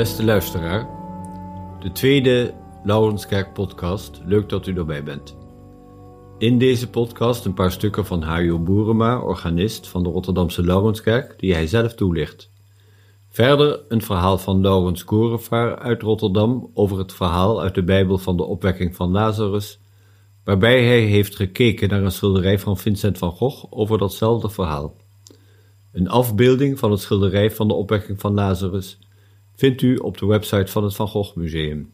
Beste luisteraar, de tweede Laurenskerk podcast. Leuk dat u erbij bent. In deze podcast een paar stukken van Hajo Boerema, organist van de Rotterdamse Laurenskerk, die hij zelf toelicht. Verder een verhaal van Laurens Korevaar uit Rotterdam over het verhaal uit de Bijbel van de opwekking van Lazarus, waarbij hij heeft gekeken naar een schilderij van Vincent van Gogh over datzelfde verhaal. Een afbeelding van het schilderij van de opwekking van Lazarus vindt u op de website van het Van Gogh Museum.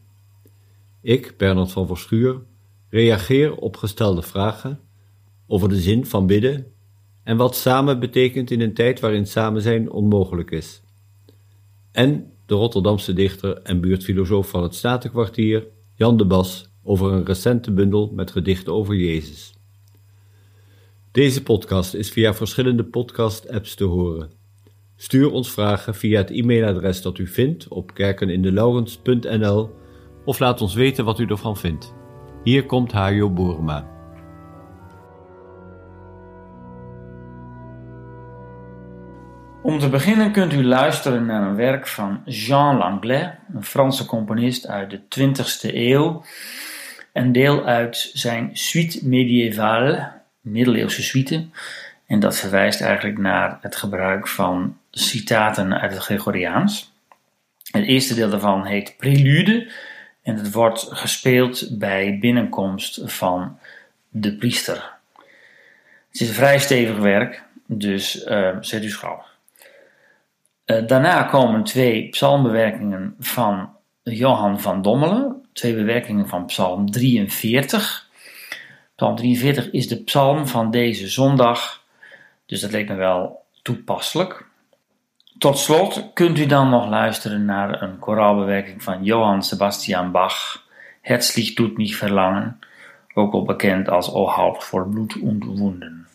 Ik, Bernard van Verschuur, reageer op gestelde vragen over de zin van bidden en wat samen betekent in een tijd waarin samen zijn onmogelijk is. En de Rotterdamse dichter en buurtfilosoof van het Statenkwartier, Jan de Bas, over een recente bundel met gedichten over Jezus. Deze podcast is via verschillende podcast-apps te horen. Stuur ons vragen via het e-mailadres dat u vindt op kerkenindelauwens.nl of laat ons weten wat u ervan vindt. Hier komt Hajo Boerma. Om te beginnen kunt u luisteren naar een werk van Jean Langlais, een Franse componist uit de 20e eeuw, en deel uit zijn Suite médiévale, middeleeuwse suite, en dat verwijst eigenlijk naar het gebruik van citaten uit het Gregoriaans. Het eerste deel daarvan heet Prelude en het wordt gespeeld bij binnenkomst van de priester. Het is een vrij stevig werk, dus uh, zet u schrap. Uh, daarna komen twee psalmbewerkingen van Johan van Dommelen, twee bewerkingen van Psalm 43. Psalm 43 is de psalm van deze zondag, dus dat leek me wel toepasselijk. Tot slot kunt u dan nog luisteren naar een koraalbewerking van Johann Sebastian Bach, Herzlich tut mich verlangen, ook al bekend als O Haupt voor Bloed und Wunden.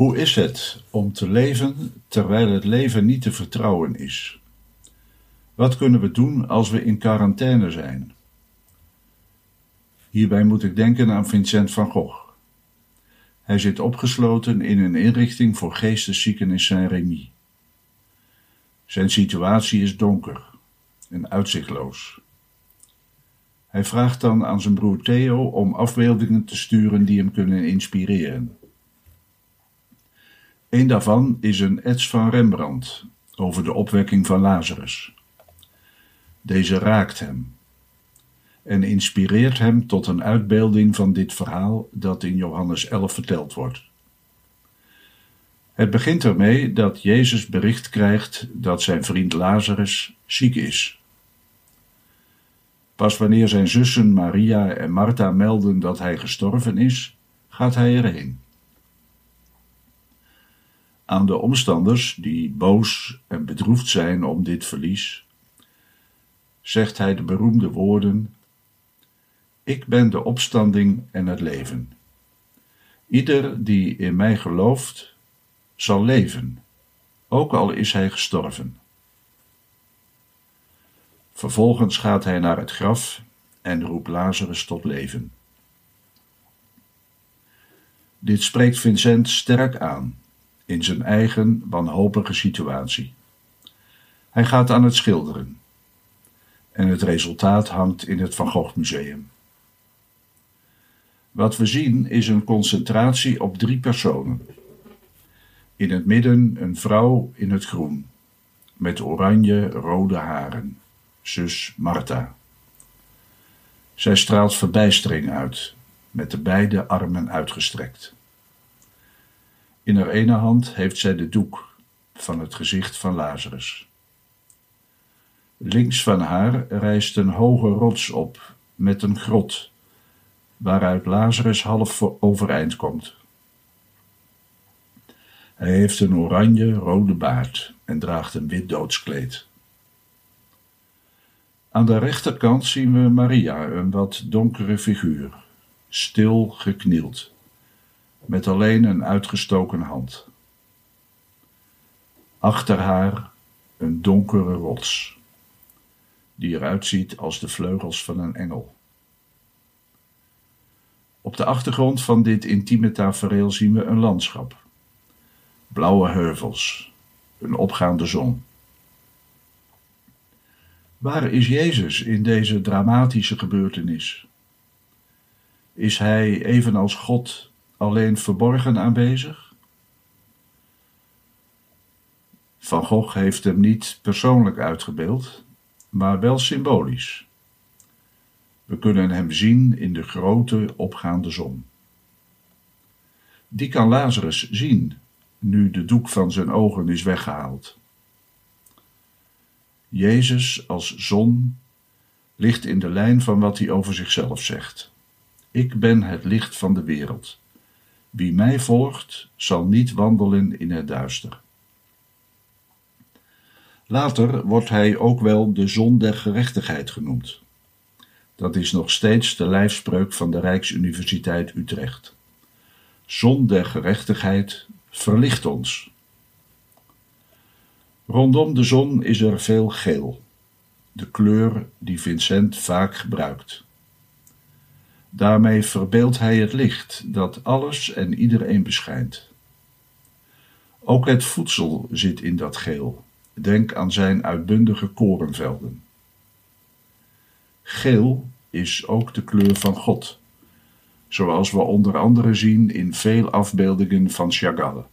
Hoe is het om te leven terwijl het leven niet te vertrouwen is? Wat kunnen we doen als we in quarantaine zijn? Hierbij moet ik denken aan Vincent van Gogh. Hij zit opgesloten in een inrichting voor geesteszieken in Saint-Rémy. Zijn situatie is donker en uitzichtloos. Hij vraagt dan aan zijn broer Theo om afbeeldingen te sturen die hem kunnen inspireren. Een daarvan is een ets van Rembrandt over de opwekking van Lazarus. Deze raakt hem en inspireert hem tot een uitbeelding van dit verhaal dat in Johannes 11 verteld wordt. Het begint ermee dat Jezus bericht krijgt dat zijn vriend Lazarus ziek is. Pas wanneer zijn zussen Maria en Martha melden dat hij gestorven is, gaat hij erheen. Aan de omstanders, die boos en bedroefd zijn om dit verlies, zegt hij de beroemde woorden: Ik ben de opstanding en het leven. Ieder die in mij gelooft, zal leven, ook al is hij gestorven. Vervolgens gaat hij naar het graf en roept Lazarus tot leven. Dit spreekt Vincent sterk aan in zijn eigen wanhopige situatie. Hij gaat aan het schilderen en het resultaat hangt in het Van Gogh Museum. Wat we zien is een concentratie op drie personen. In het midden een vrouw in het groen, met oranje-rode haren, zus Martha. Zij straalt verbijstering uit, met de beide armen uitgestrekt. In haar ene hand heeft zij de doek van het gezicht van Lazarus. Links van haar rijst een hoge rots op met een grot, waaruit Lazarus half overeind komt. Hij heeft een oranje-rode baard en draagt een wit doodskleed. Aan de rechterkant zien we Maria, een wat donkere figuur, stil geknield met alleen een uitgestoken hand. Achter haar een donkere rots, die eruit ziet als de vleugels van een engel. Op de achtergrond van dit intieme tafereel zien we een landschap. Blauwe heuvels, een opgaande zon. Waar is Jezus in deze dramatische gebeurtenis? Is hij evenals God alleen verborgen aanwezig? Van Gogh heeft hem niet persoonlijk uitgebeeld, maar wel symbolisch. We kunnen hem zien in de grote opgaande zon. Die kan Lazarus zien, nu de doek van zijn ogen is weggehaald. Jezus als zon ligt in de lijn van wat hij over zichzelf zegt. Ik ben het licht van de wereld. Wie mij volgt, zal niet wandelen in het duister. Later wordt hij ook wel de zon der gerechtigheid genoemd. Dat is nog steeds de lijfspreuk van de Rijksuniversiteit Utrecht. Zon der gerechtigheid verlicht ons. Rondom de zon is er veel geel, de kleur die Vincent vaak gebruikt. Daarmee verbeeldt hij het licht dat alles en iedereen beschijnt. Ook het voedsel zit in dat geel. Denk aan zijn uitbundige korenvelden. Geel is ook de kleur van God, zoals we onder andere zien in veel afbeeldingen van Chagall.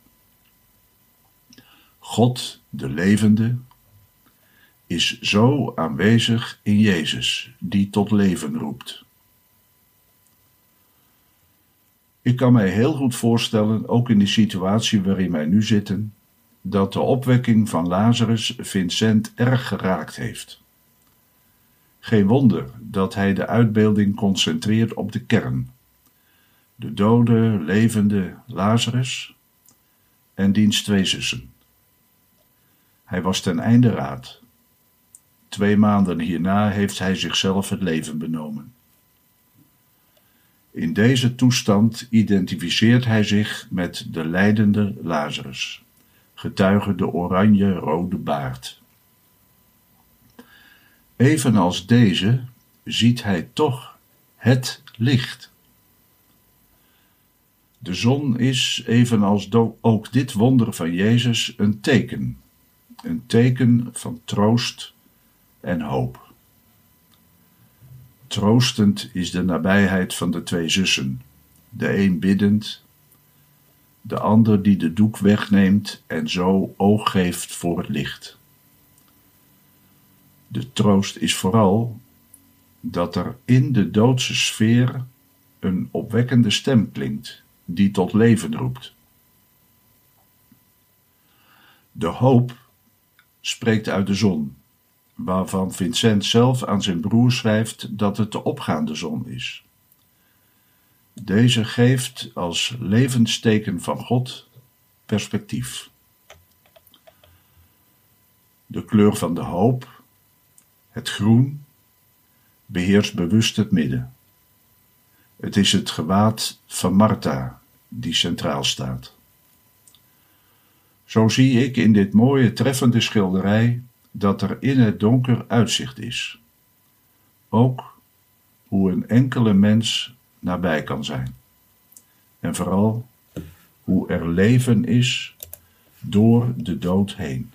God, de levende, is zo aanwezig in Jezus, die tot leven roept. Ik kan mij heel goed voorstellen, ook in de situatie waarin wij nu zitten, dat de opwekking van Lazarus Vincent erg geraakt heeft. Geen wonder dat hij de uitbeelding concentreert op de kern. De dode, levende Lazarus en diens twee zussen. Hij was ten einde raad. Twee maanden hierna heeft hij zichzelf het leven benomen. In deze toestand identificeert hij zich met de lijdende Lazarus, getuige de oranje-rode baard. Evenals deze ziet hij toch het licht. De zon is, evenals ook dit wonder van Jezus, een teken, een teken van troost en hoop. Troostend is de nabijheid van de twee zussen, de een biddend, de ander die de doek wegneemt en zo oog geeft voor het licht. De troost is vooral dat er in de doodse sfeer een opwekkende stem klinkt die tot leven roept. De hoop spreekt uit de zon, waarvan Vincent zelf aan zijn broer schrijft dat het de opgaande zon is. Deze geeft als levensteken van God perspectief. De kleur van de hoop, het groen, beheerst bewust het midden. Het is het gewaad van Martha die centraal staat. Zo zie ik in dit mooie treffende schilderij dat er in het donker uitzicht is. Ook hoe een enkele mens nabij kan zijn. En vooral hoe er leven is door de dood heen.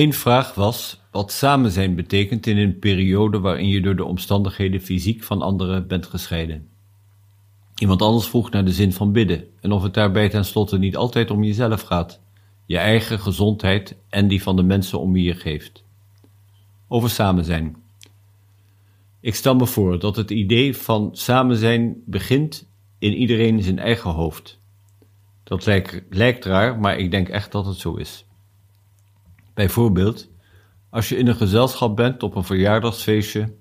Eén vraag was wat samen zijn betekent in een periode waarin je door de omstandigheden fysiek van anderen bent gescheiden. Iemand anders vroeg naar de zin van bidden en of het daarbij tenslotte niet altijd om jezelf gaat, je eigen gezondheid en die van de mensen om wie je geeft. Over samen zijn. Ik stel me voor dat het idee van samen zijn begint in iedereen zijn eigen hoofd. Dat lijkt, lijkt raar, maar ik denk echt dat het zo is. Bijvoorbeeld, als je in een gezelschap bent op een verjaardagsfeestje,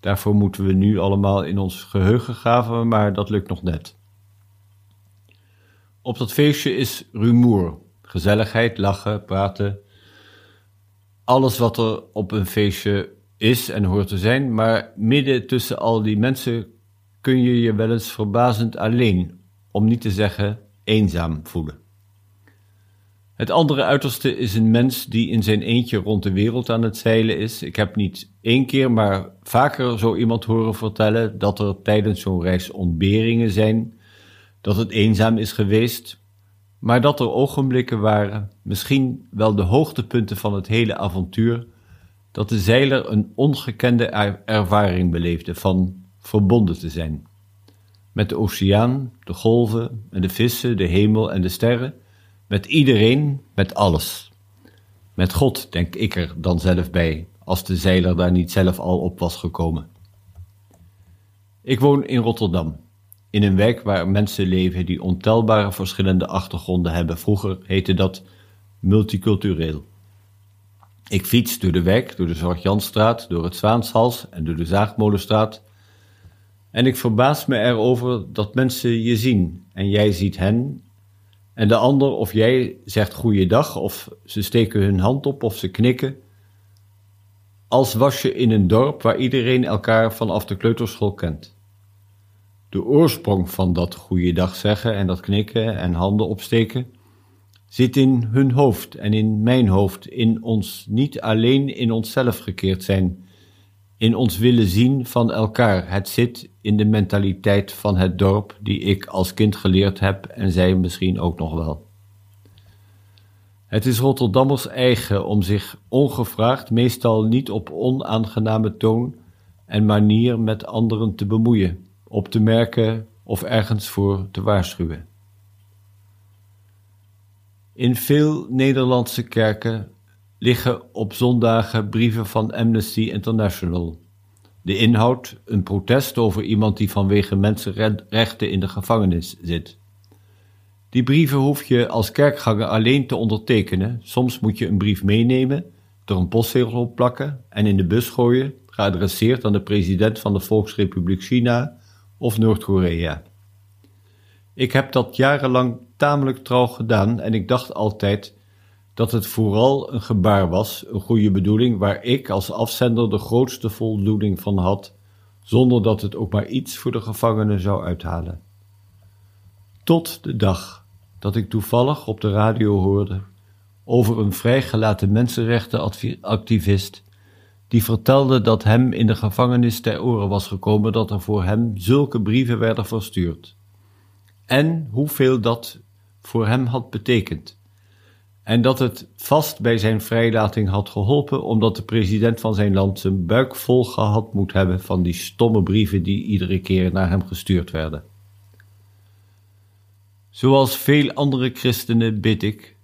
daarvoor moeten we nu allemaal in ons geheugen graven, maar dat lukt nog net. Op dat feestje is rumoer, gezelligheid, lachen, praten. alles wat er op een feestje is en hoort te zijn, maar midden tussen al die mensen kun je je wel eens verbazend alleen, om niet te zeggen eenzaam voelen. Het andere uiterste is een mens die in zijn eentje rond de wereld aan het zeilen is. Ik heb niet één keer, maar vaker zo iemand horen vertellen dat er tijdens zo'n reis ontberingen zijn, dat het eenzaam is geweest, maar dat er ogenblikken waren, misschien wel de hoogtepunten van het hele avontuur, dat de zeiler een ongekende ervaring beleefde van verbonden te zijn. Met de oceaan, de golven en de vissen, de hemel en de sterren, met iedereen, met alles. Met God, denk ik er dan zelf bij, als de zeiler daar niet zelf al op was gekomen. Ik woon in Rotterdam, in een wijk waar mensen leven die ontelbare verschillende achtergronden hebben. Vroeger heette dat multicultureel. Ik fiets door de wijk, door de Zorg-Janstraat, door het Zwaanshals en door de Zaagmolenstraat. En ik verbaas me erover dat mensen je zien en jij ziet hen. En de ander of jij zegt goeiedag of ze steken hun hand op of ze knikken. Als was je in een dorp waar iedereen elkaar vanaf de kleuterschool kent. De oorsprong van dat goeiedag zeggen en dat knikken en handen opsteken zit in hun hoofd en in mijn hoofd, in ons niet alleen in onszelf gekeerd zijn, in ons willen zien van elkaar. Het zit in de mentaliteit van het dorp die ik als kind geleerd heb en zij misschien ook nog wel. Het is Rotterdammers eigen om zich ongevraagd, meestal niet op onaangename toon en manier met anderen te bemoeien, op te merken of ergens voor te waarschuwen. In veel Nederlandse kerken liggen op zondagen brieven van Amnesty International. De inhoud een protest over iemand die vanwege mensenrechten in de gevangenis zit. Die brieven hoef je als kerkganger alleen te ondertekenen. Soms moet je een brief meenemen, er een postzegel op plakken en in de bus gooien, geadresseerd aan de president van de Volksrepubliek China of Noord-Korea. Ik heb dat jarenlang tamelijk trouw gedaan en ik dacht altijd dat het vooral een gebaar was, een goede bedoeling, waar ik als afzender de grootste voldoening van had, zonder dat het ook maar iets voor de gevangenen zou uithalen. Tot de dag dat ik toevallig op de radio hoorde over een vrijgelaten mensenrechtenactivist die vertelde dat hem in de gevangenis ter oren was gekomen dat er voor hem zulke brieven werden verstuurd. En hoeveel dat voor hem had betekend en dat het vast bij zijn vrijlating had geholpen, omdat de president van zijn land zijn buik vol gehad moet hebben van die stomme brieven die iedere keer naar hem gestuurd werden. Zoals veel andere christenen bid ik,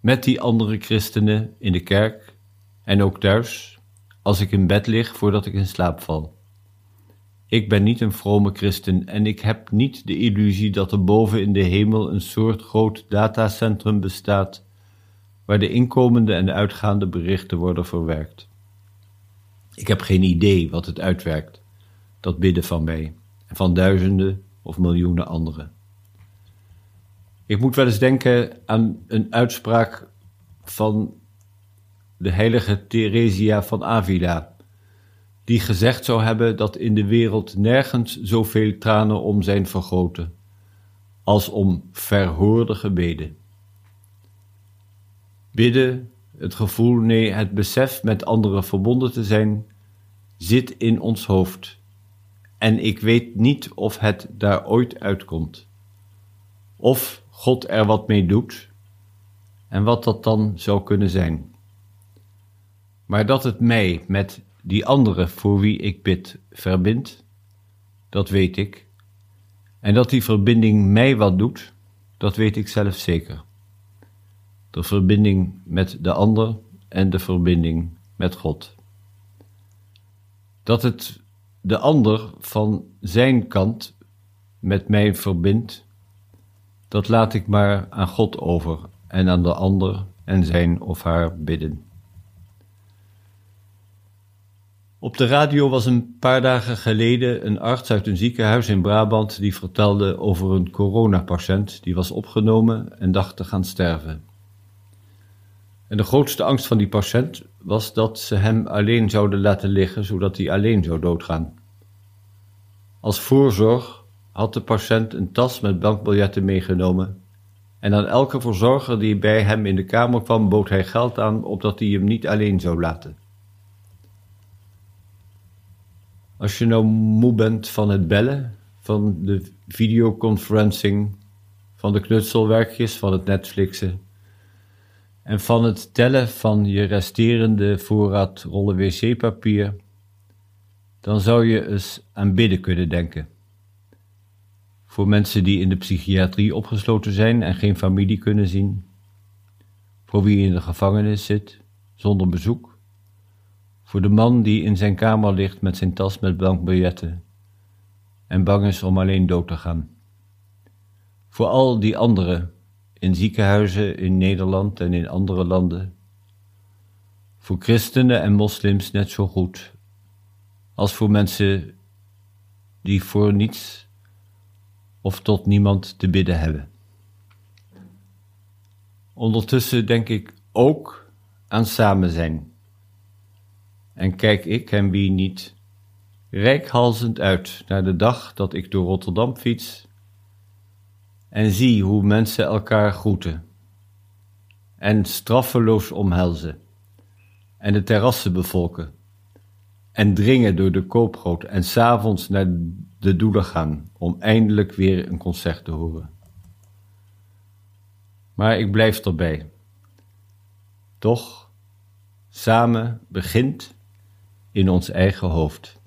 met die andere christenen in de kerk en ook thuis, als ik in bed lig voordat ik in slaap val. Ik ben niet een vrome christen en ik heb niet de illusie dat er boven in de hemel een soort groot datacentrum bestaat waar de inkomende en de uitgaande berichten worden verwerkt. Ik heb geen idee wat het uitwerkt, dat bidden van mij en van duizenden of miljoenen anderen. Ik moet wel eens denken aan een uitspraak van de heilige Theresia van Avila die gezegd zou hebben dat in de wereld nergens zoveel tranen om zijn vergoten als om verhoorde gebeden. Bidden, het gevoel, nee, het besef met anderen verbonden te zijn, zit in ons hoofd. En ik weet niet of het daar ooit uitkomt. Of God er wat mee doet en wat dat dan zou kunnen zijn. Maar dat het mij met die andere voor wie ik bid verbindt, dat weet ik. En dat die verbinding mij wat doet, dat weet ik zelf zeker. De verbinding met de ander en de verbinding met God. Dat het de ander van zijn kant met mij verbindt, dat laat ik maar aan God over en aan de ander en zijn of haar bidden. Op de radio was een paar dagen geleden een arts uit een ziekenhuis in Brabant die vertelde over een coronapatiënt die was opgenomen en dacht te gaan sterven. En de grootste angst van die patiënt was dat ze hem alleen zouden laten liggen, zodat hij alleen zou doodgaan. Als voorzorg had de patiënt een tas met bankbiljetten meegenomen en aan elke verzorger die bij hem in de kamer kwam bood hij geld aan opdat hij hem niet alleen zou laten. Als je nou moe bent van het bellen, van de videoconferencing, van de knutselwerkjes, van het Netflixen en van het tellen van je resterende voorraad rollen wc-papier, dan zou je eens aan bidden kunnen denken. Voor mensen die in de psychiatrie opgesloten zijn en geen familie kunnen zien, voor wie in de gevangenis zit zonder bezoek, voor de man die in zijn kamer ligt met zijn tas met bankbiljetten en bang is om alleen dood te gaan. Voor al die anderen in ziekenhuizen in Nederland en in andere landen. Voor christenen en moslims net zo goed als voor mensen die voor niets of tot niemand te bidden hebben. Ondertussen denk ik ook aan samen zijn. En kijk ik en wie niet rijkhalzend uit naar de dag dat ik door Rotterdam fiets en zie hoe mensen elkaar groeten en straffeloos omhelzen en de terrassen bevolken en dringen door de koopgroot en s'avonds naar de doelen gaan om eindelijk weer een concert te horen. Maar ik blijf erbij. Toch, samen begint in ons eigen hoofd.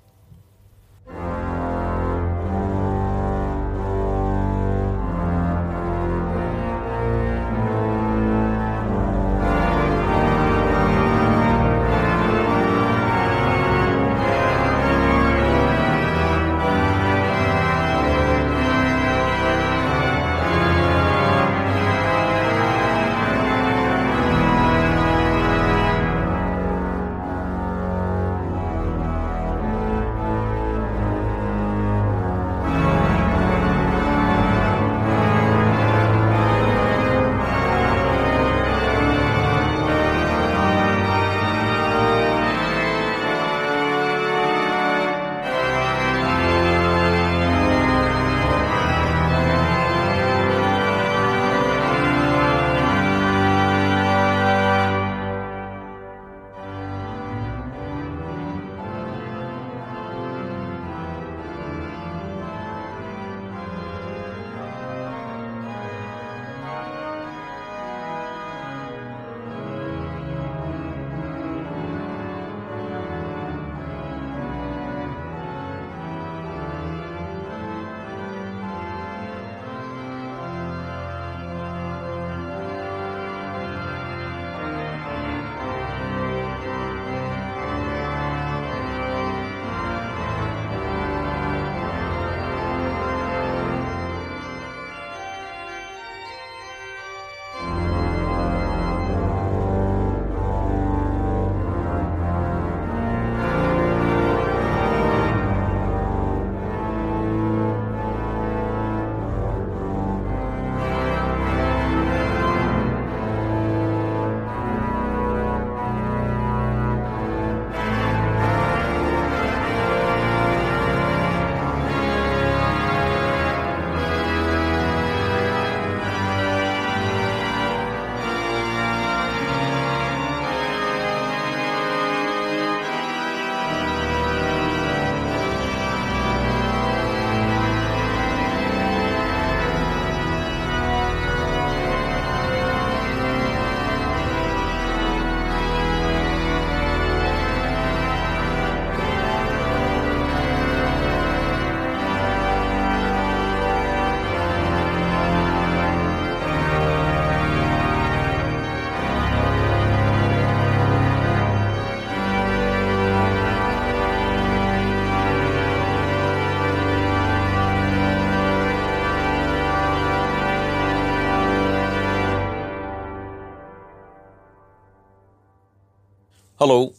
Hallo,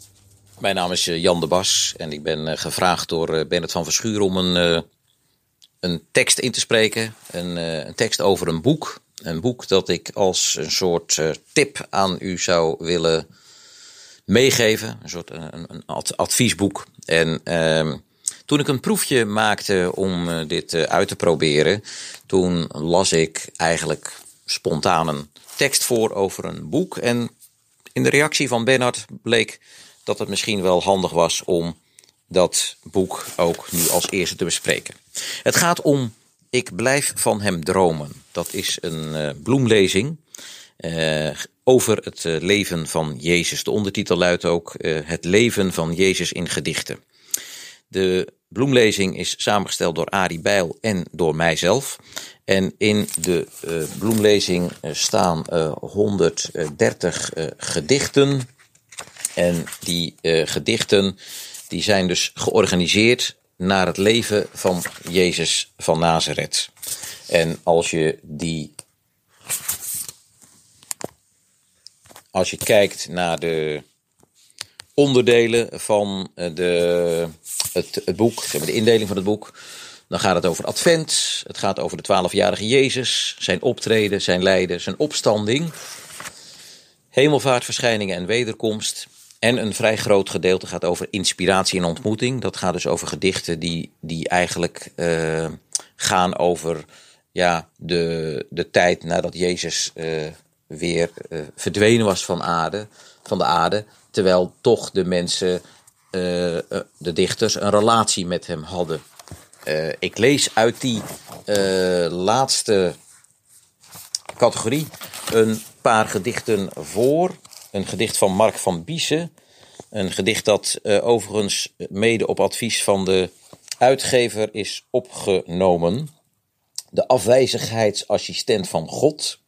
mijn naam is eh, Jan de Bas en ik ben eh, gevraagd door eh, Bernard van Verschuur om een, een tekst in te spreken. Een, een tekst over een boek Een boek dat ik als een soort tip aan u zou willen meegeven. Een soort een, een adviesboek. En ehm, toen ik een proefje maakte om dit uit te proberen, toen las ik eigenlijk spontaan een tekst voor over een boek. En in de reactie van Bernard bleek dat het misschien wel handig was om dat boek ook nu als eerste te bespreken. Het gaat om Ik blijf van hem dromen. Dat is een uh, bloemlezing uh, over het uh, leven van Jezus. De ondertitel luidt ook Het leven van Jezus in gedichten. De bloemlezing is samengesteld door Arie Bijl en door mijzelf. En in de uh, bloemlezing staan uh, 130 uh, gedichten. En die gedichten die zijn dus georganiseerd naar het leven van Jezus van Nazareth. En als je die. Als je kijkt naar de onderdelen van de, het, het boek, de indeling van het boek, dan gaat het over Advent, het gaat over de twaalfjarige Jezus, zijn optreden, zijn lijden, zijn opstanding, hemelvaartverschijningen en wederkomst. En een vrij groot gedeelte gaat over inspiratie en ontmoeting. Dat gaat dus over gedichten die, die eigenlijk uh, gaan over ja, de, de tijd nadat Jezus uh, weer uh, verdwenen was van, aarde, van de aarde. Terwijl toch de mensen, de dichters, een relatie met hem hadden. Ik lees uit die laatste categorie een paar gedichten voor een gedicht van Mark van Biesen. Een gedicht dat uh, overigens mede op advies van de uitgever is opgenomen. De afwezigheidsassistent van God.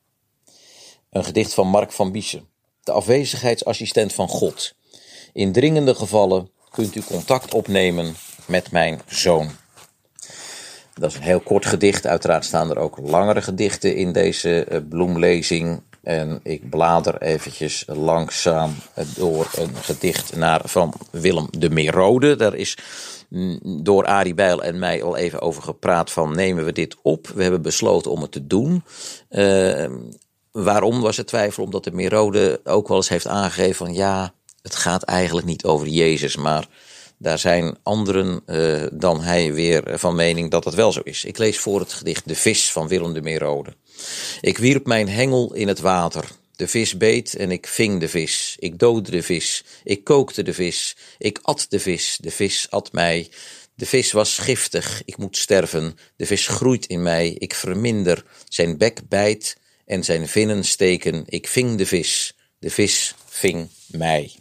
Een gedicht van Mark van Biesen. De afwezigheidsassistent van God. In dringende gevallen kunt u contact opnemen met mijn zoon. Dat is een heel kort gedicht. Uiteraard staan er ook langere gedichten in deze uh, bloemlezing. En ik blader eventjes langzaam door een gedicht naar, van Willem de Merode. Daar is mm, door Arie Bijl en mij al even over gepraat van nemen we dit op. We hebben besloten om het te doen. Uh, waarom was het twijfel? Omdat de Merode ook wel eens heeft aangegeven van ja, het gaat eigenlijk niet over Jezus, maar daar zijn anderen uh, dan hij weer van mening dat het wel zo is. Ik lees voor het gedicht De Vis van Willem de Merode. Ik wierp mijn hengel in het water. De vis beet en ik ving de vis. Ik doodde de vis. Ik kookte de vis. Ik at de vis. De vis at mij. De vis was giftig. Ik moet sterven. De vis groeit in mij. Ik verminder. Zijn bek bijt en zijn vinnen steken. Ik ving de vis. De vis ving mij.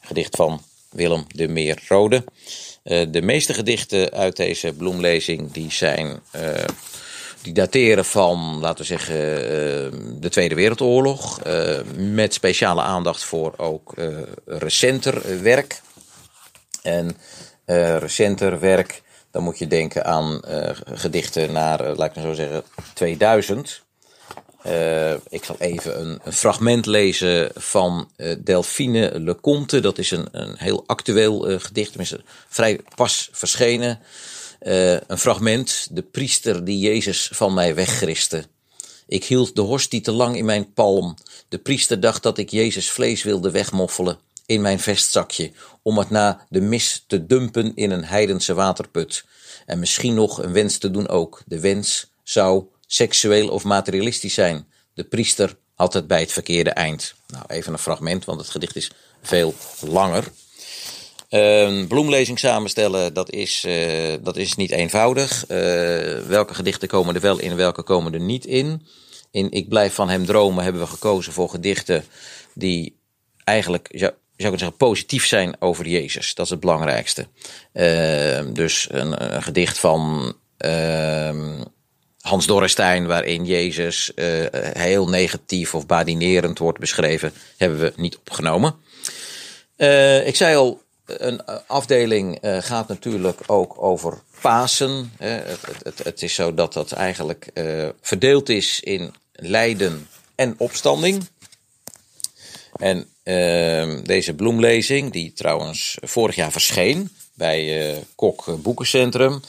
Gedicht van Willem de Meerrode. Uh, de meeste gedichten uit deze bloemlezing die zijn uh, die dateren van, laten we zeggen, uh, de Tweede Wereldoorlog. met speciale aandacht voor ook recenter werk. En recenter werk, dan moet je denken aan gedichten naar, ik maar zo zeggen, 2000. Uh, ik zal even een, een, fragment lezen van uh, Delphine Leconte. Dat is een, een heel actueel uh, gedicht, tenminste vrij pas verschenen. een fragment, de priester die Jezus van mij weggriste. Ik hield de hostie te lang in mijn palm. De priester dacht dat ik Jezus vlees wilde wegmoffelen in mijn vestzakje, om het na de mis te dumpen in een heidense waterput. En misschien nog een wens te doen ook. De wens zou seksueel of materialistisch zijn. De priester had het bij het verkeerde eind. Nou, even een fragment, want het gedicht is veel langer. Een bloemlezing samenstellen, dat is, uh, dat is niet eenvoudig. Uh, welke gedichten komen er wel in, welke komen er niet in? In Ik blijf van hem dromen hebben we gekozen voor gedichten die eigenlijk, zou, zou ik zeggen, positief zijn over Jezus. Dat is het belangrijkste. Uh, dus een, een, gedicht van ehm, Hans Dorrestein, waarin Jezus uh, heel negatief of badinerend wordt beschreven, hebben we niet opgenomen. Uh, ik zei al, een afdeling uh, gaat natuurlijk ook over Pasen. Het, het, het, is zo dat dat eigenlijk verdeeld is in lijden en opstanding. En ehm, deze bloemlezing, die trouwens vorig jaar verscheen bij Kok Boekencentrum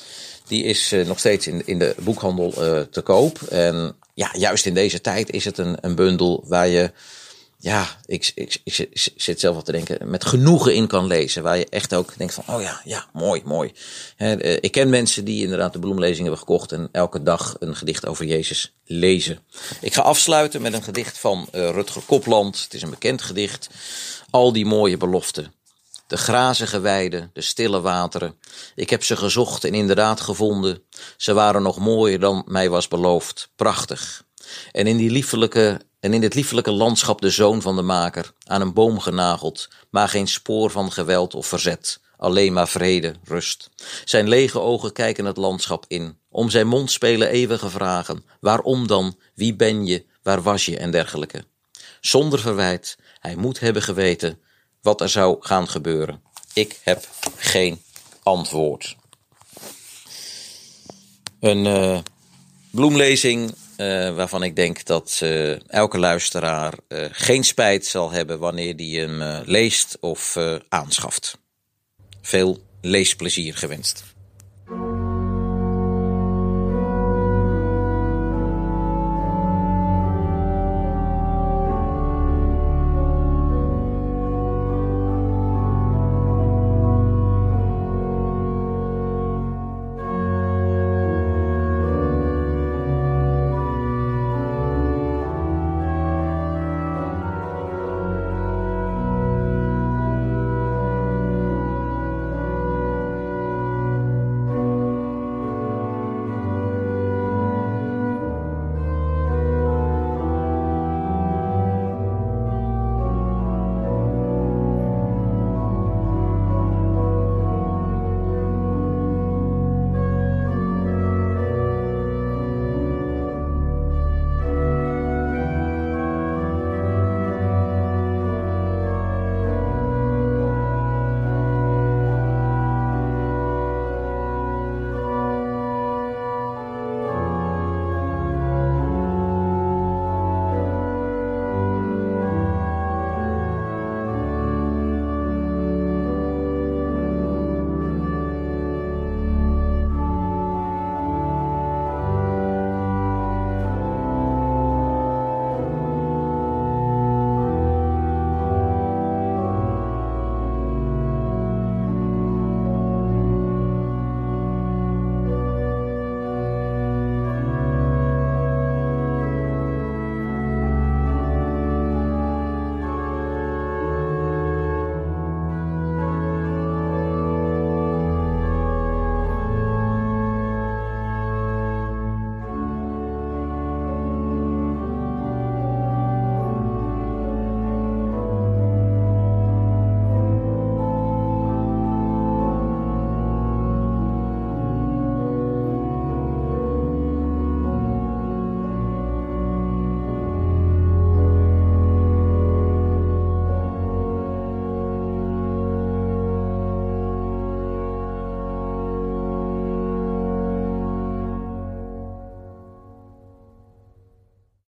die is uh, nog steeds in, in de boekhandel uh, te koop. En ja, juist in deze tijd is het een, een bundel waar je ja, ik, ik, ik, zit zelf wat te denken, met genoegen in kan lezen. Waar je echt ook denkt van, oh ja, ja, mooi, mooi. Eh, ik ken mensen die inderdaad de bloemlezing hebben gekocht en elke dag een gedicht over Jezus lezen. Ik ga afsluiten met een gedicht van Rutger Kopland. Het is een bekend gedicht. Al die mooie beloften. De grazige weiden, de stille wateren. Ik heb ze gezocht en inderdaad gevonden. Ze waren nog mooier dan mij was beloofd. Prachtig. En in die liefelijke en in dit liefelijke landschap de zoon van de maker, aan een boom genageld, maar geen spoor van geweld of verzet, alleen maar vrede, rust. Zijn lege ogen kijken het landschap in, om zijn mond spelen eeuwige vragen, waarom dan, wie ben je, waar was je en dergelijke. Zonder verwijt, hij moet hebben geweten wat er zou gaan gebeuren. Ik heb geen antwoord. Een uh, bloemlezing uh, waarvan ik denk dat uh, elke luisteraar geen spijt zal hebben wanneer die hem leest of aanschaft. Veel leesplezier gewenst.